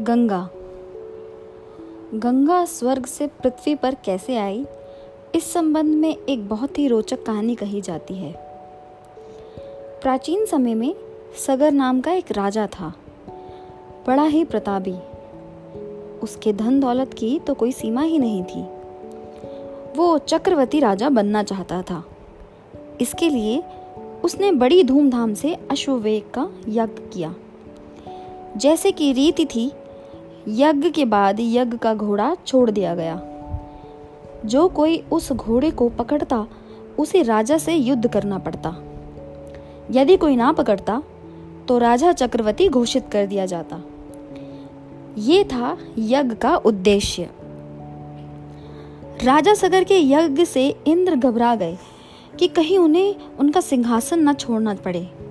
गंगा। गंगा स्वर्ग से पृथ्वी पर कैसे आई, इस संबंध में एक बहुत ही रोचक कहानी कही जाती है। प्राचीन समय में सगर नाम का एक राजा था। बड़ा ही प्रतापी। उसके धन दौलत की तो कोई सीमा ही नहीं थी। वो चक्रवर्ती राजा बनना चाहता था। इसके लिए उसने बड़ी धूमधाम से अश्ववेग का यज्ञ किया। जैसे कि रीति थी यज्ञ के बाद यज्ञ का घोड़ा छोड़ दिया गया। जो कोई उस घोड़े को पकड़ता, उसे राजा से युद्ध करना पड़ता। यदि कोई ना पकड़ता तो राजा चक्रवर्ती घोषित कर दिया जाता। ये था यज्ञ का उद्देश्य। राजा सगर के यज्ञ से इंद्र घबरा गए कि कहीं उन्हें उनका सिंहासन न छोड़ना पड़े।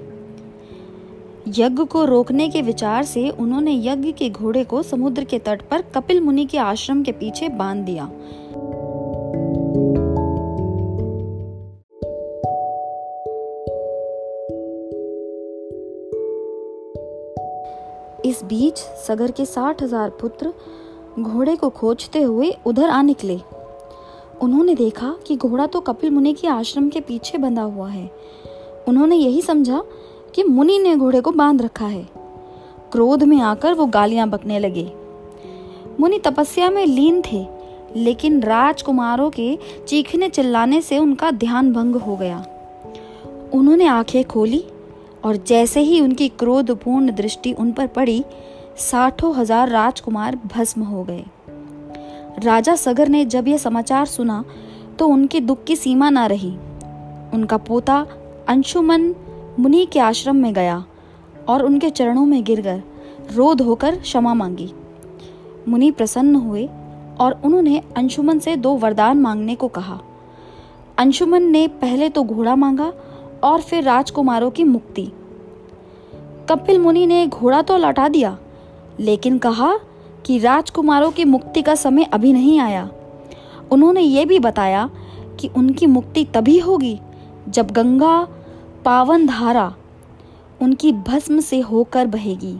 यज्ञ को रोकने के विचार से उन्होंने यज्ञ के घोड़े को समुद्र के तट पर कपिल मुनि के आश्रम के पीछे बाँध दिया। इस बीच सगर के साठ हज़ार पुत्र घोड़े को खोजते हुए उधर आ निकले। उन्होंने देखा कि घोड़ा तो कपिल मुनि के आश्रम के पीछे बंधा हुआ है। उन्होंने यही समझा कि मुनि ने घोड़े को बाँध रखा है। क्रोध में आकर वो गालियाँ बकने लगे। मुनि तपस्या में लीन थे, लेकिन राजकुमारों के चीखने चिल्लाने से उनका ध्यान भंग हो गया। उन्होंने आँखें खोली और जैसे ही उनकी क्रोधपूर्ण दृष्टि उन पर पड़ी, साठों हज़ार राजकुमार भस्म हो गए। राजा सगर ने जब यह समाचार सुना तो उनके दुख की सीमा ना रही। उनका पोता अंशुमन मुनि के आश्रम में गया और उनके चरणों में गिरकर रो धोकर क्षमा मांगी। मुनि प्रसन्न हुए और उन्होंने अंशुमन से दो वरदान मांगने को कहा। अंशुमन ने पहले तो घोड़ा मांगा और फिर राजकुमारों की मुक्ति। कपिल मुनि ने घोड़ा तो लौटा दिया, लेकिन कहा कि राजकुमारों की मुक्ति का समय अभी नहीं आया। उन्होंने ये भी बताया कि उनकी मुक्ति तभी होगी जब गंगा पावन धारा उनकी भस्म से होकर बहेगी।